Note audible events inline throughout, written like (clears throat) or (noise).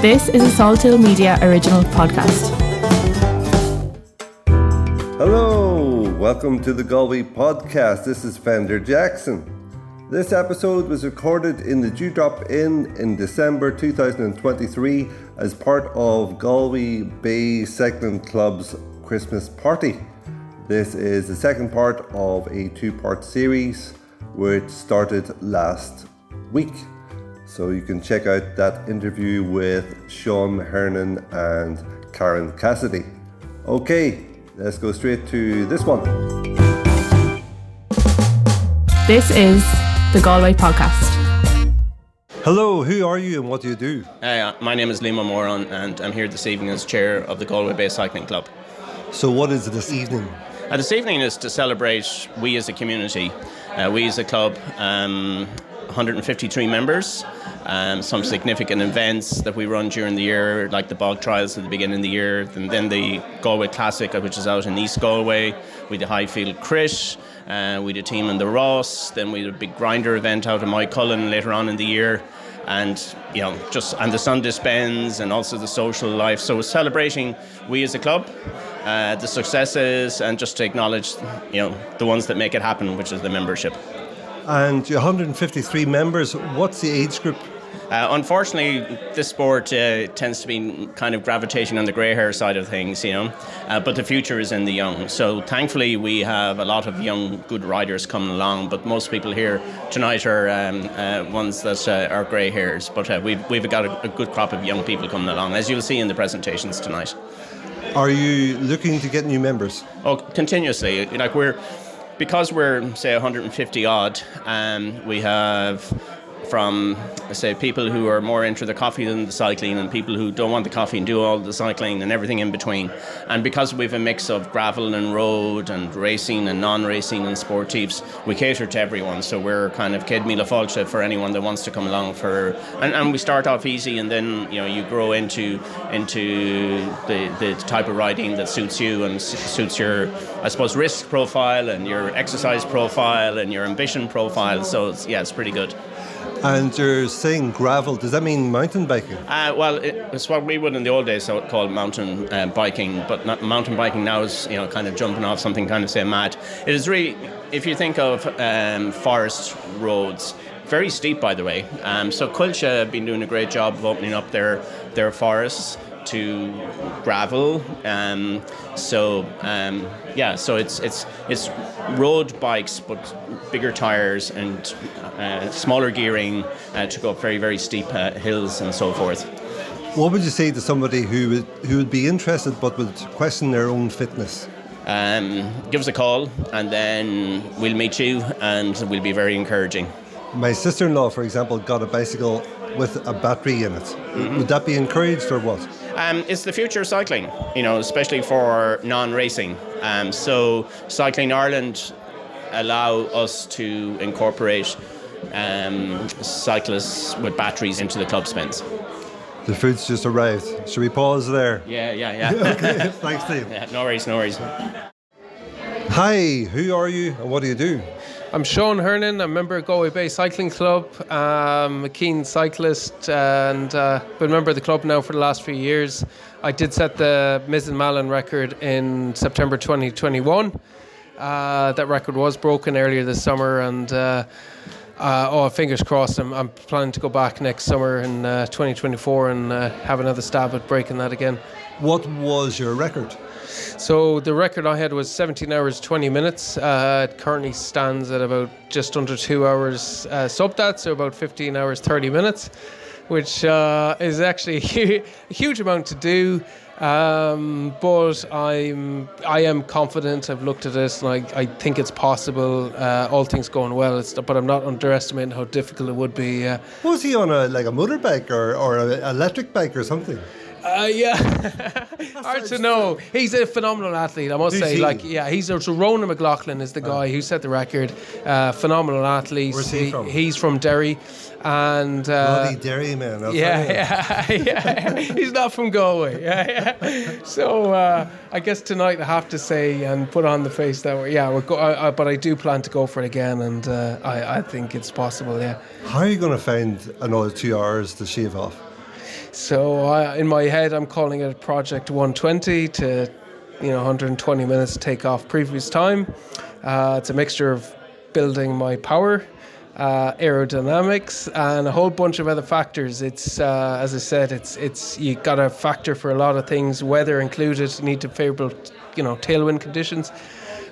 This is a Salthill Media original podcast. Hello, welcome to the Galway podcast. This is Fender Jackson. This episode was recorded in the Dewdrop Inn in December 2023 as part of Galway Bay Cycling Club's Christmas party. This is the second part of a two part series which started last week. So you can check out that interview with Sean Hernon and Karen Cassidy. Okay, let's go straight to this one. This is the Galway Podcast. Hello, who are you and what do you do? Uh, my name is Liam Moran, and I'm here this evening as chair of the Galway Bay Cycling Club. So, what is it this evening? Uh, this evening is to celebrate we as a community, uh, we as a club, um, 153 members, um, some significant events that we run during the year, like the bog trials at the beginning of the year, and then the Galway Classic, which is out in East Galway, with the Highfield Crit, uh, did a team in the Ross, then we did a big grinder event out in Moycullen later on in the year and you know just and the Sunday spends and also the social life. So we're celebrating we as a club, uh, the successes, and just to acknowledge you know the ones that make it happen, which is the membership. And 153 members. What's the age group? Uh, unfortunately, this sport uh, tends to be kind of gravitating on the grey hair side of things, you know. Uh, but the future is in the young. So thankfully, we have a lot of young, good riders coming along. But most people here tonight are um, uh, ones that uh, are grey hairs. But uh, we've we've got a, a good crop of young people coming along, as you'll see in the presentations tonight. Are you looking to get new members? Oh, continuously. Like we're because we're say 150 odd, um, we have from say people who are more into the coffee than the cycling and people who don't want the coffee and do all the cycling and everything in between. And because we've a mix of gravel and road and racing and non-racing and sportives we cater to everyone. So we're kind of céad míle fáilte for anyone that wants to come along for and, and we start off easy and then you know you grow into into the, the type of riding that suits you and suits your I suppose risk profile and your exercise profile and your ambition profile. So it's, yeah it's pretty good and you're saying gravel, does that mean mountain biking? Uh, well, it's what we would in the old days call mountain uh, biking, but not, mountain biking now is you know kind of jumping off something kind of say mad. It is really, if you think of um, forest roads, very steep by the way. Um, so Coillte have been doing a great job of opening up their their forests to gravel. Um, so um, yeah, so it's it's it's road bikes, but bigger tires and uh, smaller gearing uh, to go up very very steep uh, hills and so forth. What would you say to somebody who would who would be interested but would question their own fitness? Um, give us a call, and then we'll meet you, and we'll be very encouraging. My sister-in-law, for example, got a bicycle with a battery in it. Mm-hmm. Would that be encouraged or what? Um, it's the future of cycling, you know, especially for non-racing. Um, so Cycling Ireland allow us to incorporate um, cyclists with batteries into the club spins. The food's just arrived. Should we pause there? Yeah, yeah, yeah. (laughs) okay, (laughs) thanks, Steve. Yeah, no worries, no worries. Hi, who are you and what do you do? I'm Sean Hernon. I'm a member of Galway Bay Cycling Club. I'm a keen cyclist and uh, been a member of the club now for the last few years. I did set the Mizen Malin record in September 2021. Uh, that record was broken earlier this summer, and uh, uh, oh, fingers crossed. I'm, I'm, planning to go back next summer in uh, 2024 and uh, have another stab at breaking that again. What was your record? So the record I had was 17 hours 20 minutes. Uh, it currently stands at about just under two hours uh, sub that, so about 15 hours 30 minutes, which uh, is actually (laughs) a huge amount to do. Um, but I'm I am confident. I've looked at this and I, I think it's possible. Uh, all things going well. It's, but I'm not underestimating how difficult it would be. Uh, was he on a like a motorbike or or an electric bike or something? Uh, yeah, (laughs) hard to know. He's a phenomenal athlete, I must say. he? Like, yeah, he's so Ronan McLaughlin is the guy who set the record. Uh, phenomenal athlete. Where's he from? He's from Derry, and uh, bloody Derry man. I'll yeah, tell you. yeah, (laughs) yeah. He's not from Galway. (laughs) Yeah, yeah. So uh, I guess tonight I have to say and put on the face that we're yeah we're go- I, I, but I do plan to go for it again, and uh, I I think it's possible. Yeah. How are you going to find another two hours to shave off? So I, in my head, I'm calling it Project 120 to, you know, 120 minutes take off previous time. Uh, it's a mixture of building my power, uh, aerodynamics, and a whole bunch of other factors. It's uh, as I said, it's it's you got to factor for a lot of things, weather included. Need to favourable, you know, tailwind conditions.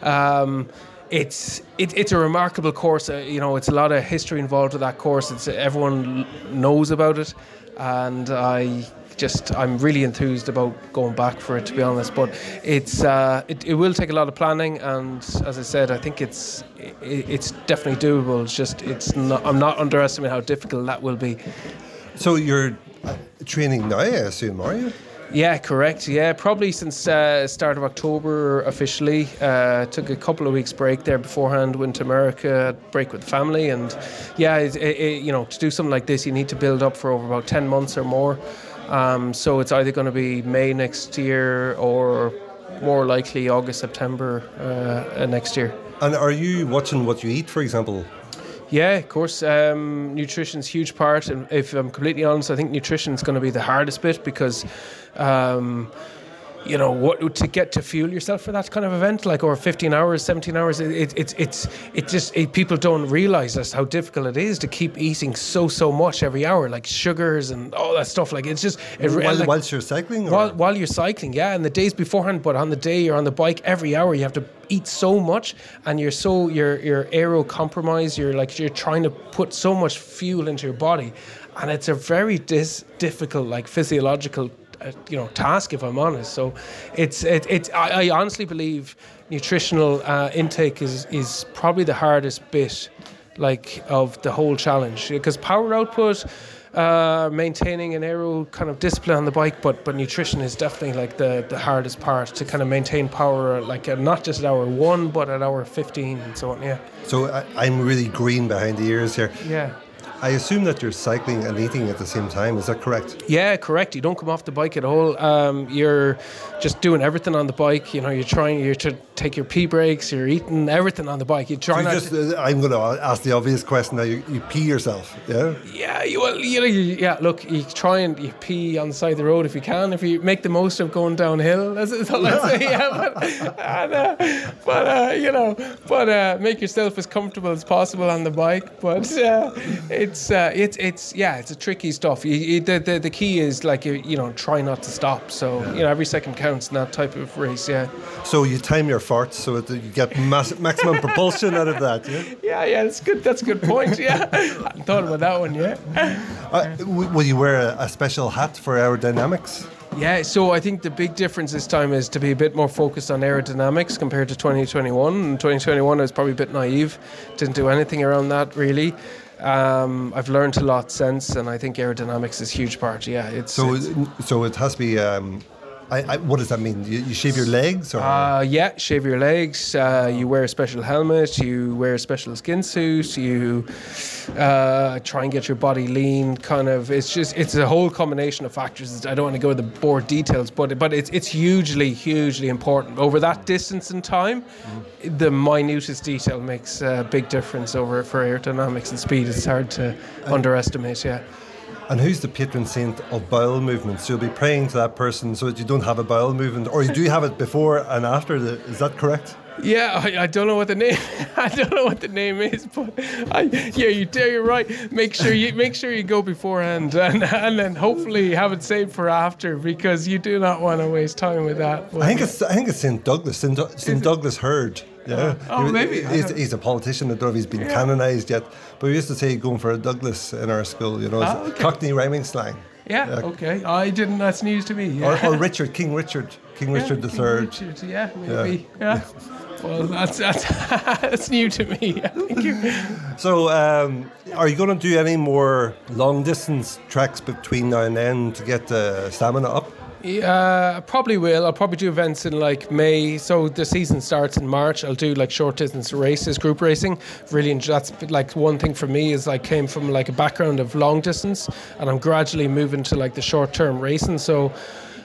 Um, it's it, it's a remarkable course. Uh, you know, it's a lot of history involved with that course. It's everyone knows about it, and I just I'm really enthused about going back for it to be honest. But it's uh, it, it will take a lot of planning, and as I said, I think it's it, it's definitely doable. It's just it's not I'm not underestimating how difficult that will be. So you're training now, I assume, are you? Yeah, correct. Yeah, probably since uh, start of October officially. Uh, took a couple of weeks break there beforehand. Went to America, break with the family, and yeah, it, it, you know, to do something like this, you need to build up for over about ten months or more. Um, so it's either going to be May next year or more likely August, September uh, next year. And are you watching what you eat, for example? Yeah, of course. Um, nutrition's huge part, and if I'm completely honest, I think nutrition is going to be the hardest bit because um, you know what to get to fuel yourself for that kind of event like over 15 hours 17 hours it, it, it's it's it just it, people don't realize just how difficult it is to keep eating so so much every hour like sugars and all that stuff like it's just it, while, like, whilst you're cycling while, while you're cycling yeah and the days beforehand but on the day you're on the bike every hour you have to eat so much and you're so you're you're aero compromised you're like you're trying to put so much fuel into your body and it's a very dis- difficult like physiological uh, you know task if I'm honest. So it's it, it I, I honestly believe nutritional uh, intake is is probably the hardest bit like of the whole challenge because power output. Uh, maintaining an aero kind of discipline on the bike, but but nutrition is definitely like the, the hardest part to kind of maintain power, like uh, not just at hour one, but at hour fifteen and so on. Yeah. So I, I'm really green behind the ears here. Yeah. I assume that you're cycling and eating at the same time. Is that correct? Yeah, correct. You don't come off the bike at all. Um, you're just doing everything on the bike. You know, you're trying. You're to take your pee breaks. You're eating everything on the bike. You try so not. Just, uh, I'm going to ask the obvious question now. You, you pee yourself, yeah? Yeah. You, well, you know, you, yeah. Look, you try and you pee on the side of the road if you can. If you make the most of going downhill, (laughs) that's, that's all I say. Yeah, but, and, uh, but uh, you know, but uh, make yourself as comfortable as possible on the bike. But uh, it's uh, it's it's yeah, it's a tricky stuff. You, you, the, the the key is like you, you know try not to stop. So you know every second counts in that type of race. Yeah. So you time your farts so that you get mass, maximum (laughs) propulsion out of that. Yeah. Yeah, yeah, that's good. That's a good point. Yeah, I hadn't thought about that one yet. Uh, will you wear a, a special hat for aerodynamics? Yeah, so I think the big difference this time is to be a bit more focused on aerodynamics compared to 2021. In 2021, I was probably a bit naive, didn't do anything around that really. Um, I've learned a lot since, and I think aerodynamics is a huge part. Yeah, it's So, it's, it- so it has to be. Um, I, I, what does that mean? You, you shave your legs, or Uh, yeah, shave your legs. Uh, you wear a special helmet. You wear a special skin suit. You uh, try and get your body lean. Kind of, it's just it's a whole combination of factors. I don't want to go into the board details, but but it's it's hugely hugely important over that distance and time. The minutest detail makes a big difference over for aerodynamics and speed. It's hard to underestimate. Yeah. And who's the patron saint of bowel movements? So you'll be praying to that person so that you don't have a bowel movement, or you do have it before and after. The, is that correct? Yeah, I, I don't know what the name. (laughs) I don't know what the name is, but I, yeah, you dare you're right. Make sure you make sure you go beforehand, and (laughs) and then hopefully have it saved for after because you do not want to waste time with that. But- I think it's I think it's St Douglas, St. St. Douglas Hurd. Yeah. Oh, He- maybe. He's, he's a politician. I don't know if he's been canonised yet, but we used to say going for a Douglas in our school. You know, Ah, okay. Cockney rhyming slang. yeah, yeah. okay. I didn't. That's news to me. Yeah. Or, or Richard, King Richard, King Yeah, Richard King III. Richard, yeah, maybe. Yeah. Well, that's that's (laughs) that's new to me. Thank you. (laughs) So, um, are you going to do any more long distance treks between now and then to get the stamina up? Yeah, I probably will. I'll probably do events in like May. So the season starts in March. I'll do like short distance races, group racing. Really, enjoy, that's like one thing for me is I came from like a background of long distance, and I'm gradually moving to like the short term racing. So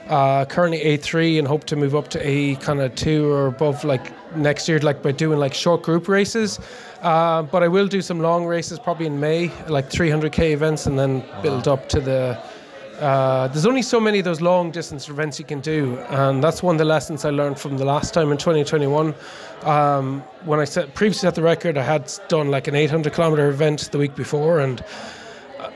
uh, currently A3 and hope to move up to A kind of two or above like next year, like by doing like short group races. Uh, but I will do some long races probably in May, like 300k events, and then build up to the uh, there's only so many of those long distance events you can do, and that's one of the lessons I learned from the last time in 2021. Um, when I set previously set the record, I had done like an 800 kilometer event the week before, and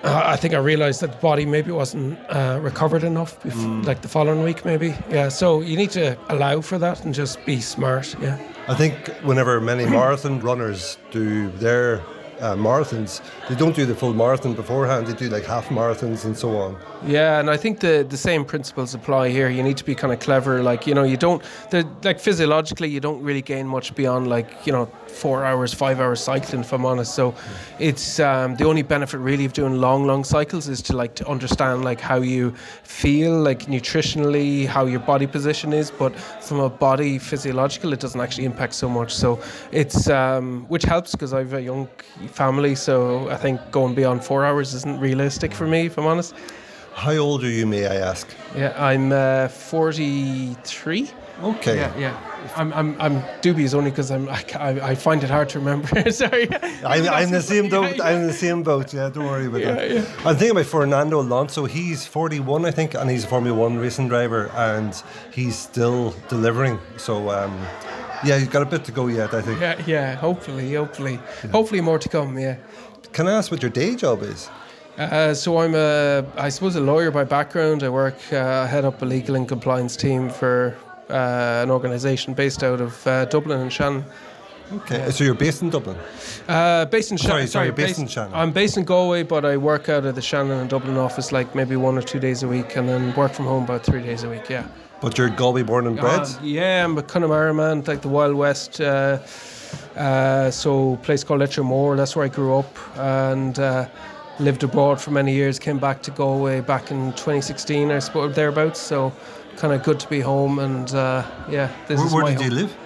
I think I realized that the body maybe wasn't uh, recovered enough, bef- Mm. like the following week, maybe. Yeah, so you need to allow for that and just be smart. Yeah. I think whenever many (clears throat) marathon runners do their uh, marathons, they don't do the full marathon beforehand. They do like half marathons and so on. Yeah, and I think the the same principles apply here. You need to be kind of clever. Like you know, you don't like physiologically, you don't really gain much beyond like you know four hours, five hours cycling. If I'm honest, so it's um, the only benefit really of doing long, long cycles is to like to understand like how you feel, like nutritionally, how your body position is. But from a body physiological, it doesn't actually impact so much. So it's um, which helps because I have a young family. So I think going beyond four hours isn't realistic for me. If I'm honest. How old are you, may I ask? Yeah, I'm uh, 43. Okay. Yeah, yeah. I'm, I'm, I'm dubious only because I'm (laughs) I, I, find it hard to remember. (laughs) Sorry. I'm, I'm the same (laughs) boat. Yeah, I'm in the same boat. Yeah, don't worry about Yeah, that. yeah. I'm thinking about Fernando Alonso. He's 41, I think, and he's a Formula One racing driver, and he's still delivering. So, um, yeah, you've got a bit to go yet. I think. yeah, yeah. Hopefully, hopefully, hopefully more to come. Yeah. Can I ask what your day job is? Uh, so I'm a, I suppose, a lawyer by background. I work, uh, head up a legal and compliance team for uh, an organisation based out of uh, Dublin and Shannon. Okay, so you're based in Dublin. Uh, based in Sorry, Shannon. sorry, you're based in Shannon. I'm based in Galway, but I work out of the Shannon and Dublin office like maybe one or two days a week, and then work from home about three days a week. Yeah. But you're Galway born and bred. Uh, yeah, I'm a Connemara man, like the Wild West. Uh, uh, so, a place called Lettermore, that's where I grew up and uh, lived abroad for many years. Came back to Galway back in 2016, I suppose, thereabouts. So, kind of good to be home. And uh, yeah, this where is where my did you home. live?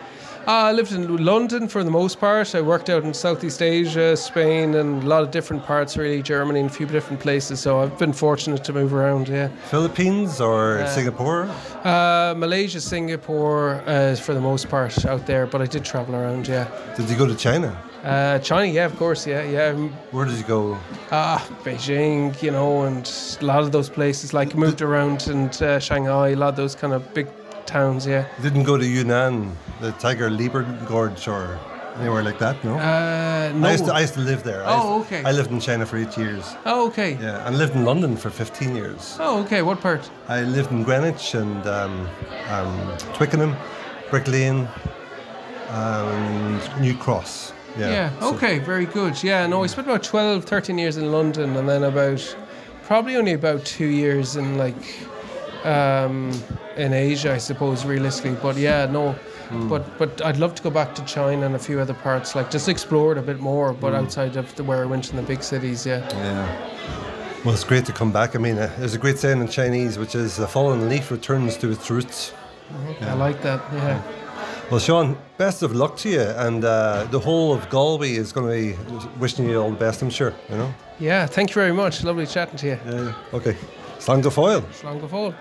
Uh, I lived in London for the most part. I worked out in Southeast Asia, Spain, and a lot of different parts, really, Germany, and a few different places. So I've been fortunate to move around, yeah. Philippines or Singapore? Uh, Malaysia, Singapore, uh, for the most part out there, but I did travel around, yeah. Did you go to China? Uh, China, yeah, of course, yeah, yeah. Um, Where did you go? Ah, Beijing, you know, and a lot of those places, like moved around, and uh, Shanghai, a lot of those kind of big towns, yeah. Didn't go to Yunnan, the Tiger Leaping Gorge or anywhere like that, no? Uh, no. I, used to, I used to live there. I Oh, used- okay. I lived in China for eight years. oh, okay. Yeah, and lived in London for 15 years. Oh, okay. What part? I lived in Greenwich and um, um, Twickenham, Brick Lane, and New Cross. Yeah. Yeah, so- okay, very good. Yeah, no, I spent about 12, 13 years in London and then about, probably only about two years in like, um, in Asia, I suppose, realistically. But yeah, no, Hmm. but but I'd love to go back to China and a few other parts, like just explore it a bit more, but outside of the, where I went in the big cities, yeah. Yeah. Well, it's great to come back. I mean, uh, there's a great saying in Chinese, which is "a fallen leaf returns to its roots." I like that, yeah. Well, Sean, best of luck to you, and uh, the whole of Galway is going to be wishing you all the best. I'm sure. You know. Yeah, thank you very much. Lovely chatting to you. Yeah. Okay. Slán go fóill. Long before.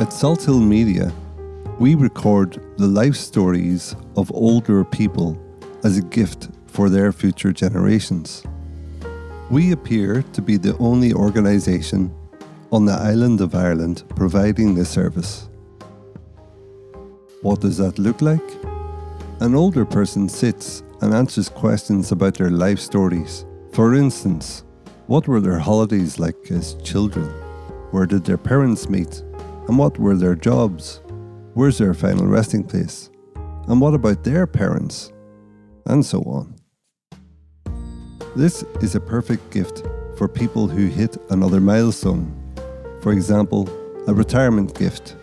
At Salt Hill Media, we record the life stories of older people as a gift for their future generations. We appear to be the only organisation on the island of Ireland providing this service. What does that look like? An older person sits and answers questions about their life stories. For instance, what were their holidays like as children? Where did their parents meet? And what were their jobs? Where's their final resting place? And what about their parents? And so on. This is a perfect gift for people who hit another milestone. For example, a retirement gift,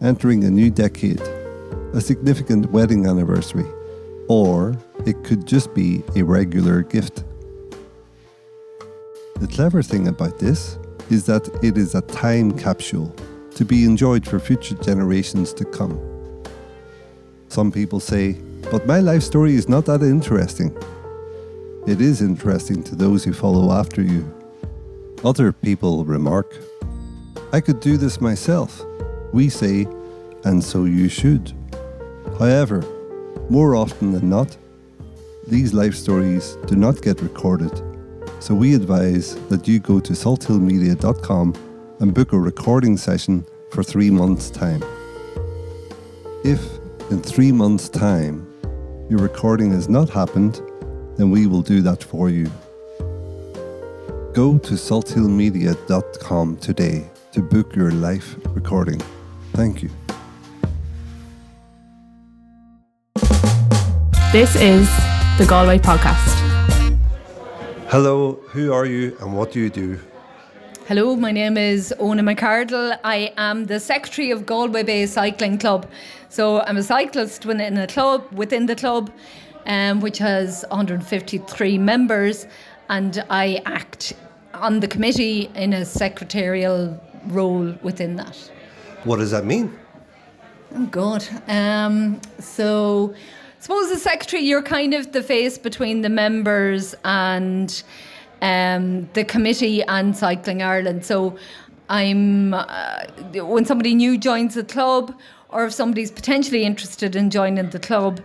entering a new decade, a significant wedding anniversary, or it could just be a regular gift. The clever thing about this is that it is a time capsule to be enjoyed for future generations to come. Some people say, but my life story is not that interesting. It is interesting to those who follow after you. Other people remark, I could do this myself. We say, and so you should. However, more often than not, these life stories do not get recorded, so we advise that you go to salthillmedia.com and book a recording session for three months' time. If in three months' time your recording has not happened, then we will do that for you. Go to salthillmedia.com today to book your live recording. Thank you. This is the Galway Podcast. Hello, who are you and what do you do? Hello, my name is Oonagh McArdle. I am the secretary of Galway Bay Cycling Club. So I'm a cyclist within a club, within the club, um, which has 153 members, and I act on the committee in a secretarial role within that. What does that mean? Oh God. Um, so, suppose the secretary, you're kind of the face between the members and um, the committee and Cycling Ireland. So, I'm uh, when somebody new joins the club, or if somebody's potentially interested in joining the club,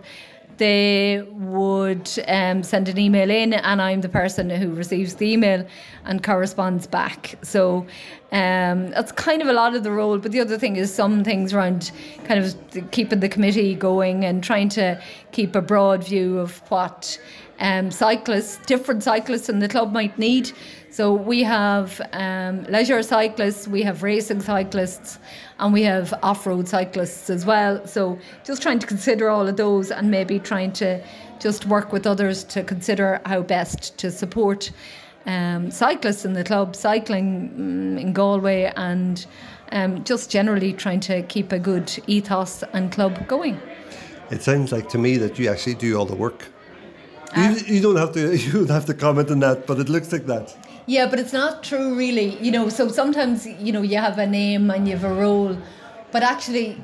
they would um, send an email in, and I'm the person who receives the email and corresponds back. So um, that's kind of a lot of the role. But the other thing is some things around kind of keeping the committee going and trying to keep a broad view of what um, cyclists, different cyclists in the club might need. So we have um, leisure cyclists, we have racing cyclists, and we have off-road cyclists as well. So just trying to consider all of those, and maybe trying to just work with others to consider how best to support um, cyclists in the club, cycling mm, in Galway, and um, just generally trying to keep a good ethos and club going. It sounds like to me that you actually do all the work. you, you don't have to (laughs) you don't have to comment on that, but it looks like that. Yeah, but it's not true, really. You know, so sometimes you know you have a name and you have a role, but actually,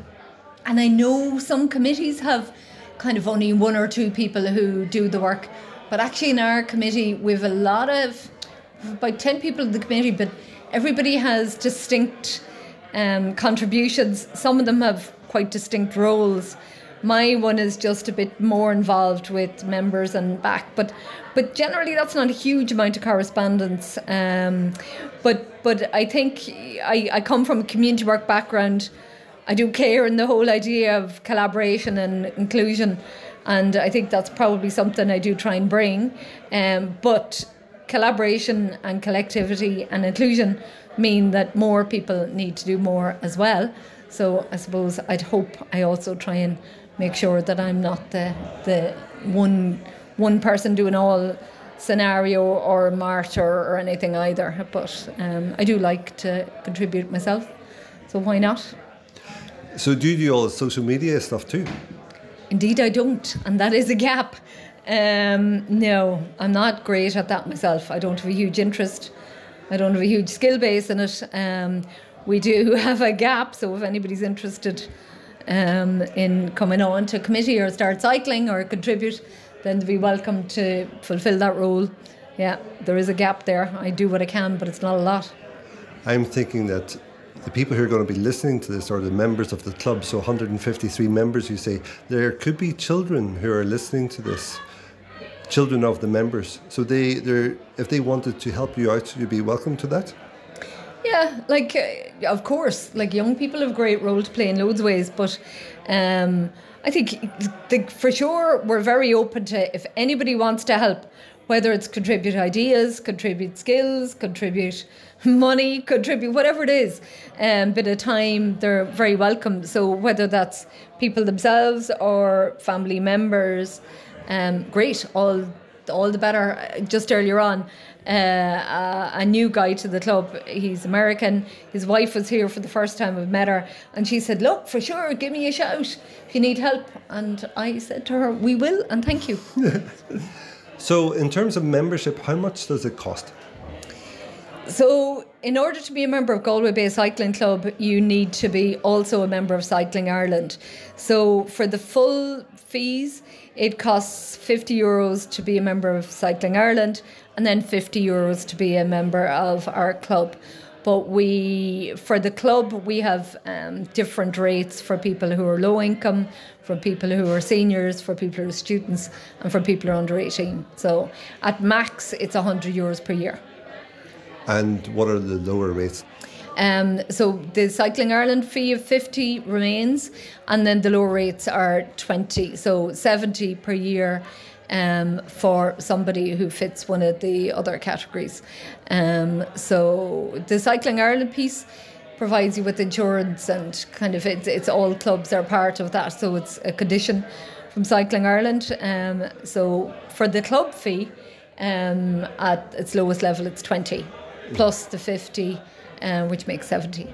and I know some committees have kind of only one or two people who do the work, but actually in our committee we have a lot of about ten people in the committee, but everybody has distinct um, contributions. Some of them have quite distinct roles. My one is just a bit more involved with members and back, but but generally that's not a huge amount of correspondence. Um, but but I think I, I come from a community work background. I do care in the whole idea of collaboration and inclusion, and I think that's probably something I do try and bring. Um, but collaboration and collectivity and inclusion mean that more people need to do more as well. So I suppose I'd hope I also try and make sure that I'm not the the one one person doing all scenario or martyr or anything either. But um, I do like to contribute myself, so why not? So do you do all the social media stuff too? Indeed, I don't, and that is a gap. Um, no, I'm not great at that myself. I don't have a huge interest. I don't have a huge skill base in it. Um, we do (laughs) have a gap, so if anybody's interested um, in coming on to committee or start cycling or contribute, then to be welcome to fulfil that role. Yeah, there is a gap there. I do what I can, but it's not a lot. I'm thinking that the people who are going to be listening to this are the members of the club. So 153 members, you say there could be children who are listening to this, children of the members. So they, they're, if they wanted to help you out, you'd be welcome to that. Yeah, like uh, of course, like young people have great role to play in loads of ways, but um, I think the, for sure we're very open to if anybody wants to help, whether it's contribute ideas, contribute skills, contribute money, contribute whatever it is, um, bit of time, they're very welcome. So whether that's people themselves or family members, um, great, all all the better. Just earlier on, uh, a, a, new guy to the club. He's American. His wife was here for the first time. I've met her, and she said, "Look, for sure, give me a shout if you need help." And I said to her, "We will, and thank you." (laughs) so, in terms of membership, how much does it cost? So, in order to be a member of Galway Bay Cycling Club, you need to be also a member of Cycling Ireland. So, for the full fees, it costs 50 euros to be a member of Cycling Ireland and then 50 euros to be a member of our club. But we, for the club, we have um, different rates for people who are low income, for people who are seniors, for people who are students, and for people who are under 18. So at max, it's 100 euros per year. And what are the lower rates? Um, so the Cycling Ireland fee of 50 remains, and then the lower rates are 20, so 70 per year um, for somebody who fits one of the other categories. Um, so the Cycling Ireland piece provides you with insurance and kind of it's, it's all clubs are part of that, so it's a condition from Cycling Ireland. Um, so for the club fee, um, at its lowest level, it's 20 plus the 50 uh, which makes 70.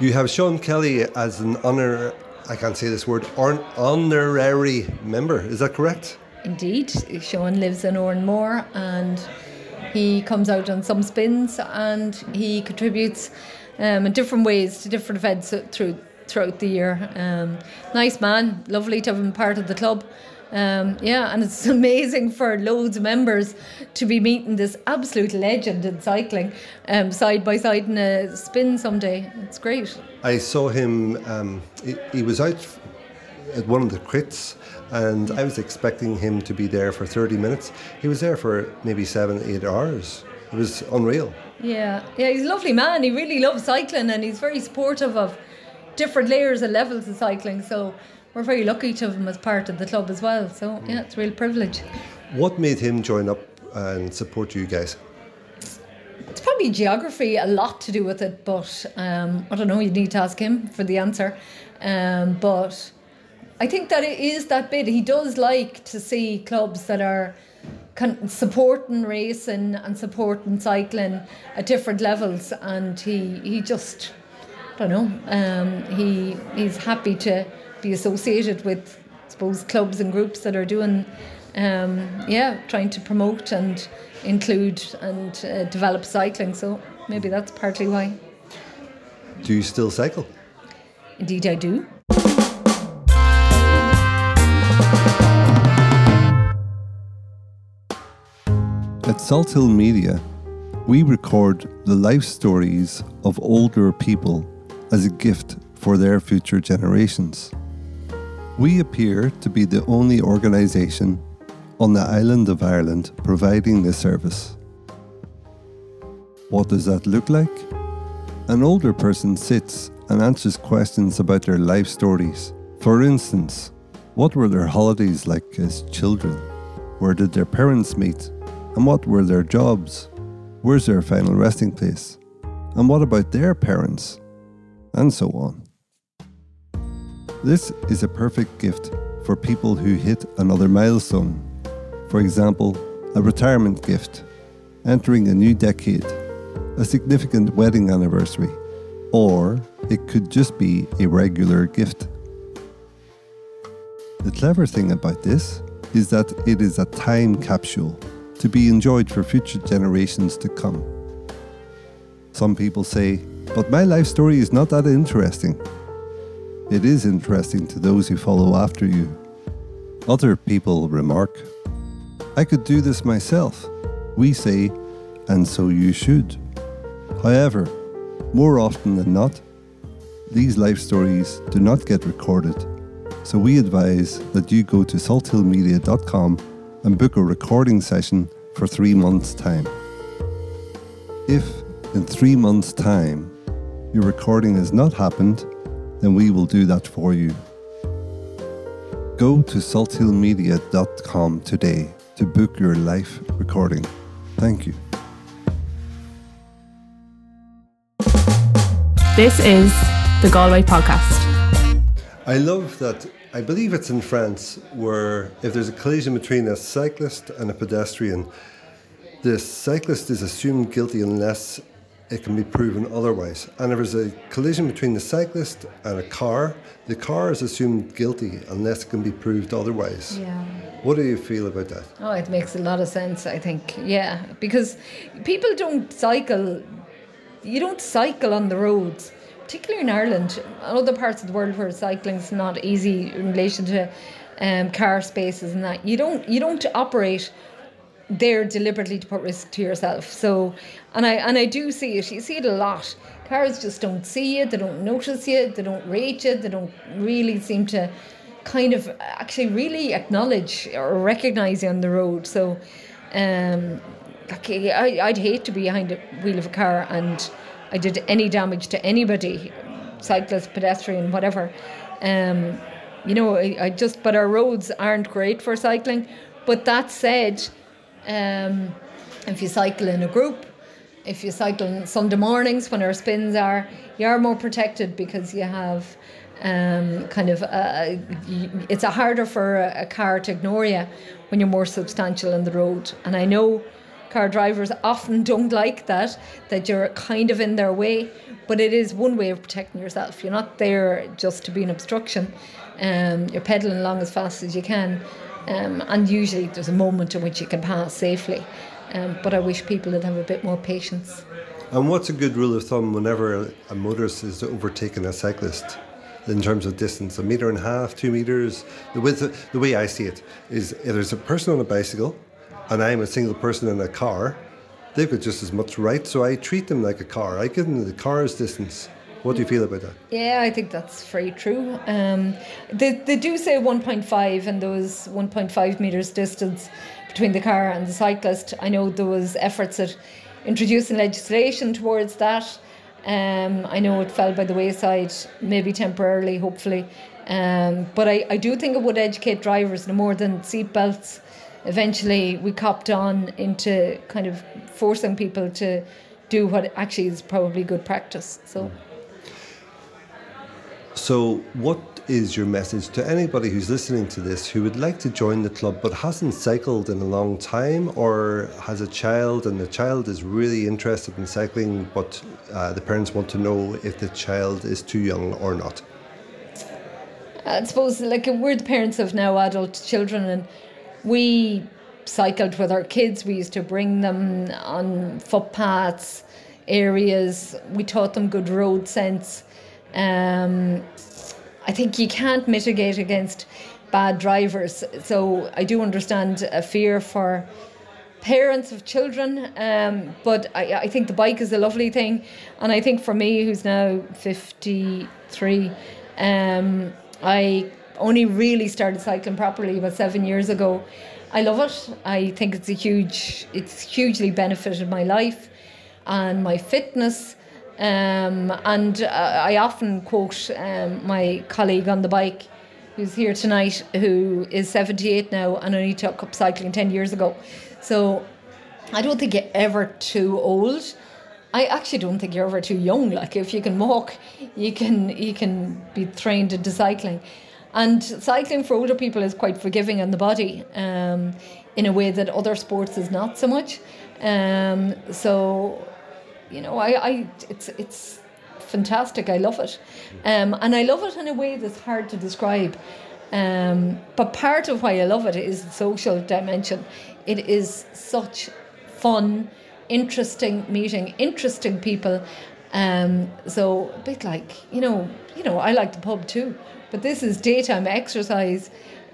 You have Sean Kelly as an honor, I can't say this word, hon- honorary member, is that correct? Indeed, Sean lives in Oranmore and he comes out on some spins and he contributes um, in different ways to different events through throughout the year. Um, nice man, lovely to have him part of the club. Um, yeah, and it's (laughs) amazing for loads of members to be meeting this absolute legend in cycling um, side by side in a spin someday. It's great. I saw him, um, he, he was out at one of the crits and I was expecting him to be there for 30 minutes. He was there for maybe seven, eight hours. It was unreal. Yeah, yeah, he's a lovely man. He really loves cycling and he's very supportive of different layers and levels of cycling. So we're very lucky to have him as part of the club as well. So yeah, it's a real privilege. What made him join up and support you guys? It's probably geography, a lot to do with it, but um, I don't know. You need to ask him for the answer. Um, but I think that it is that bit. He does like to see clubs that are supporting racing and supporting cycling at different levels, and he he just I don't know. Um, he he's happy to be associated with, I suppose, clubs and groups that are doing, um, yeah, trying to promote and include and uh, develop cycling. So maybe that's partly why. Do you still cycle? Indeed, I do. At Salthill Media, we record the life stories of older people as a gift for their future generations. We appear to be the only organisation on the island of Ireland providing this service. What does that look like? An older person sits and answers questions about their life stories. For instance, what were their holidays like as children? Where did their parents meet? And what were their jobs? Where's their final resting place? And what about their parents? And so on. This is a perfect gift for people who hit another milestone. For example, a retirement gift, entering a new decade, a significant wedding anniversary, or it could just be a regular gift. The clever thing about this is that it is a time capsule to be enjoyed for future generations to come. Some people say, but my life story is not that interesting. It is interesting to those who follow after you. Other people remark, I could do this myself. We say, and so you should. However, more often than not, these life stories do not get recorded, so we advise that you go to salthillmedia.com and book a recording session for three months' time. If, in three months' time, your recording has not happened, then we will do that for you. Go to salthillmedia.com today to book your live recording. Thank you. This is the Galway Podcast. I love that. I believe it's in France where if there's a collision between a cyclist and a pedestrian, the cyclist is assumed guilty unless it can be proven otherwise. And if there's a collision between the cyclist and a car, the car is assumed guilty unless it can be proved otherwise. Yeah. What do you feel about that? Oh, it makes a lot of sense, I think. Yeah, because people don't cycle, you don't cycle on the roads, particularly in Ireland, and other parts of the world where cycling is not easy in relation to um, car spaces and that. You don't, you don't operate there deliberately to put risk to yourself. So, and I and I do see it. You see it a lot. Cars just don't see you. They don't notice you. They don't rate you. They don't really seem to kind of actually really acknowledge or recognize you on the road. So, um, I, I'd hate to be behind the wheel of a car and I did any damage to anybody, cyclist, pedestrian, whatever. Um, you know, I, I just, but our roads aren't great for cycling. But that said, um, if you cycle in a group, if you cycle on Sunday mornings when our spins are, you are more protected because you have um, kind of uh, it's a harder for a, a, car to ignore you when you're more substantial on the road. And I know car drivers often (laughs) don't like that that you're kind of in their way, but it is one way of protecting yourself. You're not there just to be an obstruction. Um, you're pedaling along as fast as you can, um, and usually there's a moment in which you can pass safely. Um, but I wish people would have a bit more patience. And what's a good rule of thumb whenever a motorist is overtaking a cyclist? in terms of distance, a meter and a half, two meters. The, width, the way I see it is if there's a person on a bicycle and I'm a single person in a car, they've got just as much right. So I treat them like a car. I give them the car's distance. What do you feel about that? Yeah, I think that's very true. Um, they, they do say 1.5 and those 1.5 meters distance between the car and the cyclist. I know there was efforts at introducing legislation towards that. Um, I know it fell by the wayside, maybe temporarily, hopefully. Um, but I, I do think it would educate drivers no more than seatbelts. Eventually, we copped on into kind of forcing people to do what actually is probably good practice. So. So, what is your message to anybody who's listening to this who would like to join the club but hasn't cycled in a long time or has a child and the child is really interested in cycling but uh, the parents want to know if the child is too young or not? I suppose, like, we're the parents of now adult children and we cycled with our kids. We used to bring them on footpaths, areas. We taught them good road sense. Um, I think you can't mitigate against bad drivers. So I do understand a fear for parents of children, um, but I, I think the bike is a lovely thing. And I think for me, who's now 53, um, I only really started cycling properly about seven years ago. I love it. I think it's a huge, it's hugely benefited my life and my fitness. Um, and uh, I often quote um, my colleague on the bike who's here tonight, who is 78 now and only took up cycling 10 years ago. So I don't think you're ever too old. I actually don't think you're ever too young. Like if you can walk, you can you can be trained into cycling, and cycling for older people is quite forgiving on the body, um, in a way that other sports is not so much. Um, so you know, I, I it's it's fantastic. I love it, um, and I love it in a way that's hard to describe. Um, but part of why I love it is the social dimension. It is such fun, interesting meeting, interesting people. Um, so a bit like you know, you know, I like the pub too, but this is daytime exercise,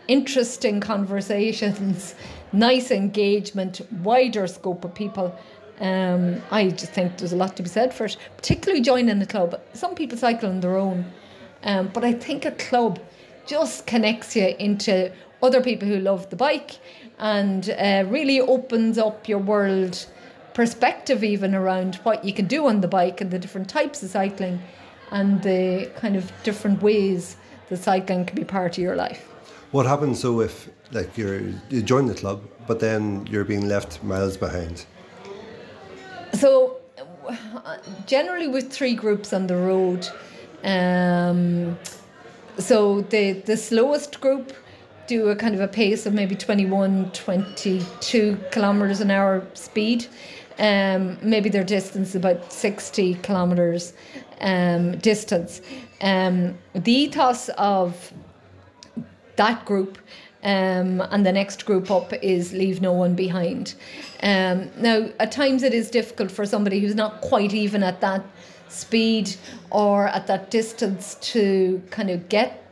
interesting conversations, (laughs) nice engagement, wider scope of people. Um, I just think there's a lot to be said for it, particularly joining a club. Some people cycle on their own, um, but I think a club just connects you into other people who love the bike and uh, really opens up your world perspective even around what you can do on the bike and the different types of cycling and the kind of different ways that cycling can be part of your life. What happens so if like you're you join the club but then you're being left miles behind? So, generally, with three groups on the road, um, so the the slowest group do a kind of a pace of maybe 21, 22 kilometers an hour speed. Um, maybe their distance is about 60 kilometers um, distance. Um, the ethos of that group um, and the next group up is leave no one behind. Um, now, at times it is difficult for somebody who's not quite even at that speed or at that distance to kind of get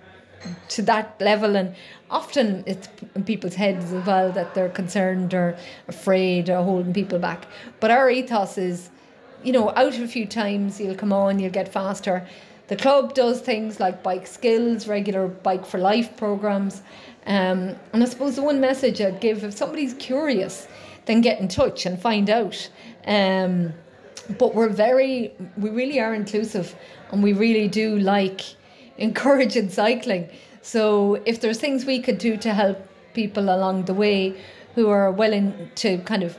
to that level and often it's in people's heads as well that they're concerned or afraid or holding people back but our ethos is you know out a few times you'll come on you'll get faster the club does things like bike skills regular bike for life programs um, and i suppose the one message i'd give if somebody's curious then get in touch and find out. Um, but we're very we really are inclusive and we really do like (laughs) encouraging cycling. So if there's things we could do to help people along the way who are willing to kind of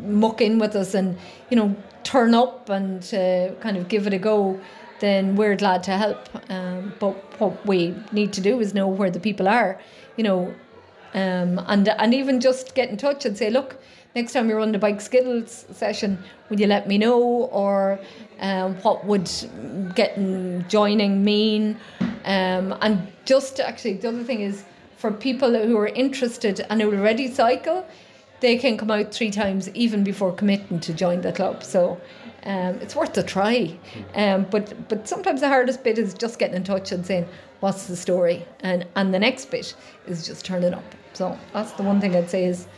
muck in with us and you know turn up and uh, kind of give it a go then we're glad to help um, but what we need to do is know where the people are you know um, and and even just get in touch and say look next time you run the bike skills session, would you let me know? Or um, what would getting joining mean? Um, and just actually, the other thing is for people who are interested and already cycle, they can come out three times even before committing to join the club. So um, it's worth a try. Um, but but sometimes the hardest bit is just getting in touch and saying what's the story, and and the next bit is just turning up. So that's the one thing I'd say is,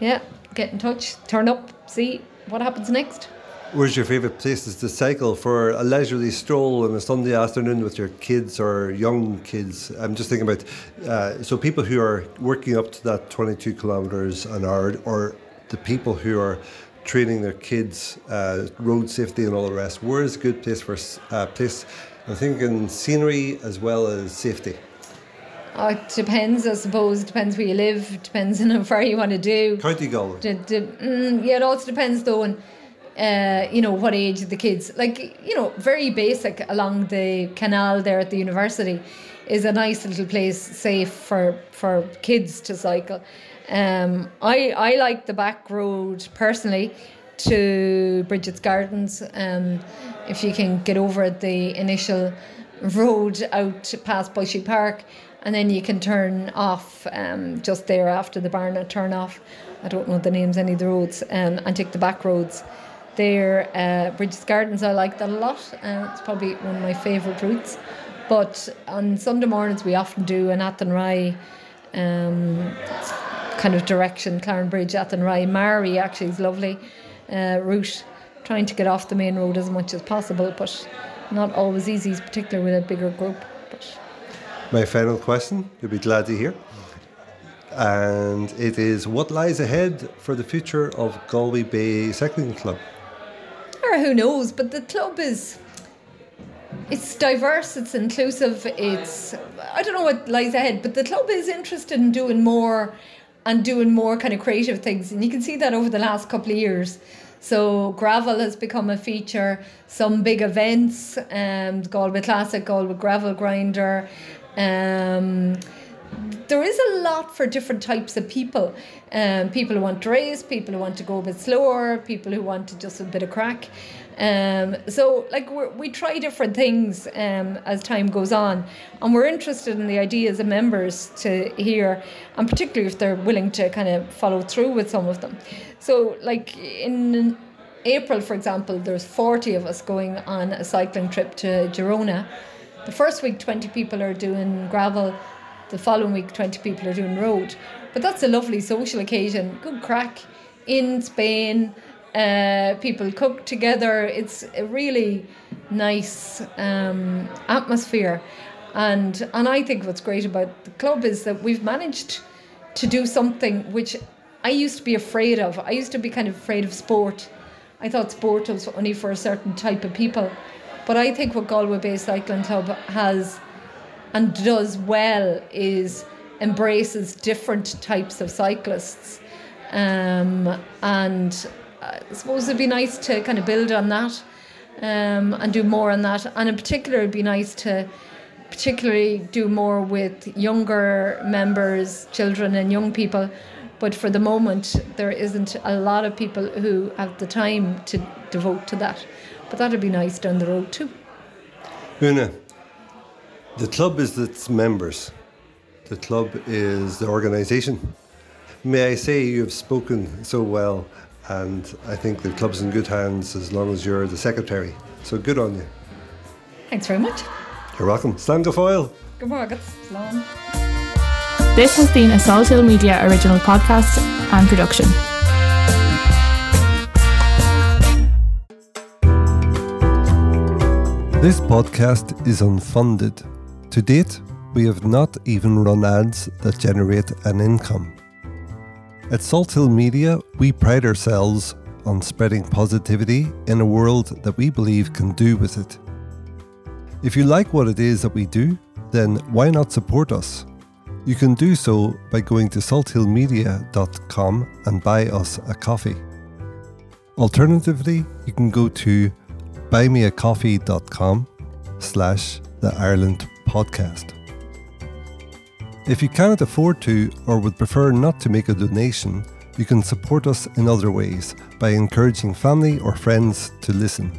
yeah, get in touch, turn up, see what happens next. Where's your favourite places to cycle for a leisurely stroll on a Sunday afternoon with your kids or young kids? I'm just thinking about uh, so people who are working up to that 22 kilometres an hour, or the people who are training their kids, uh, road safety and all the rest. Where is a good place for uh, place? I'm thinking scenery as well as safety. Oh, it depends, I suppose. It Depends where you live. It Depends (laughs) on how far you want to do. County Galway. D- d- mm, yeah, it also depends though on, uh, you know, what age the kids. Like, you know, very basic along the canal there at the university is a nice little place, safe for for kids to cycle. Um, I I like the back road personally to Brigit's Gardens. Um, if you can get over the initial road out past Bushy Park and then you can turn off um, just there after the Barna turn off. I don't know the names any of the roads um, and take the back roads. There, uh, Brigit's Gardens, I like that a lot. Uh, it's probably one of my favourite routes. But on Sunday mornings, we often do an Athenry um, kind of direction, Clarenbridge, Athenry. Maree actually is lovely uh, route, trying to get off the main road as much as possible, but not always easy, particularly with a bigger group. But my final question, you'll be glad to hear. And it is what lies ahead for the future of Galway Bay Cycling Club? Or who knows, but the club is it's diverse, it's inclusive, it's I don't know what lies ahead, but the club is interested in doing more and doing more kind of creative things. And you can see that over the last couple of years. So gravel has become a feature. Some big events, um, Galway Classic, Galway Gravel Grinder, um, there is a lot for different types of people. Um, people who want to race, people who want to go a bit slower, people who want to just a bit of crack. Um, so, like, we try different things um, as time goes on, and we're interested in the ideas of members to hear, and particularly if they're willing to kind of follow through with some of them. So, like in April, for example, there's 40 of us going on a cycling trip to Girona the first week, 20 people are doing gravel. The following week, 20 people are doing road. But that's a lovely social occasion. Good crack in Spain. Uh, people cook together. It's a really nice um, atmosphere. And, and I think what's great about the club is that we've managed to do something which I used to be afraid of. I used to be kind of afraid of sport. I thought sport was only for a certain type of people. But I think what Galway Bay Cycling Club has and does well is embraces different types of cyclists. Um, and I suppose it'd be nice to kind of build on that um, and do more on that. And in particular, it'd be nice to particularly do more with younger members, children, and young people. But for the moment, there isn't a lot of people who have the time to devote to that. But that'd be nice down the road too. Oonagh, the club is its members. The club is the organisation. May I say you have spoken so well, and I think the club's in good hands as long as you're the secretary. So good on you. Thanks very much. You're welcome. Stand foil. Go mágad slán. This has been a Salthill Media original podcast and production. This podcast is unfunded. To date, we have not even run ads that generate an income. At Salthill Media, we pride ourselves on spreading positivity in a world that we believe can do with it. If you like what it is that we do, then why not support us? You can do so by going to salthillmedia.com and buy us a coffee. Alternatively, you can go to buymeacoffee.com slash the Ireland podcast. If you cannot afford to or would prefer not to make a donation, you can support us in other ways by encouraging family or friends to listen.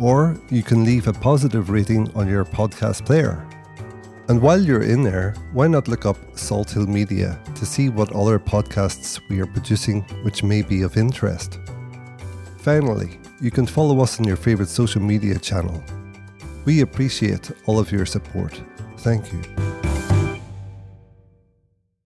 Or you can leave a positive rating on your podcast player. And while you're in there, why not look up Salthill Media to see what other podcasts we are producing which may be of interest? Finally, you can follow us on your favourite social media channel. We appreciate all of your support. Thank you.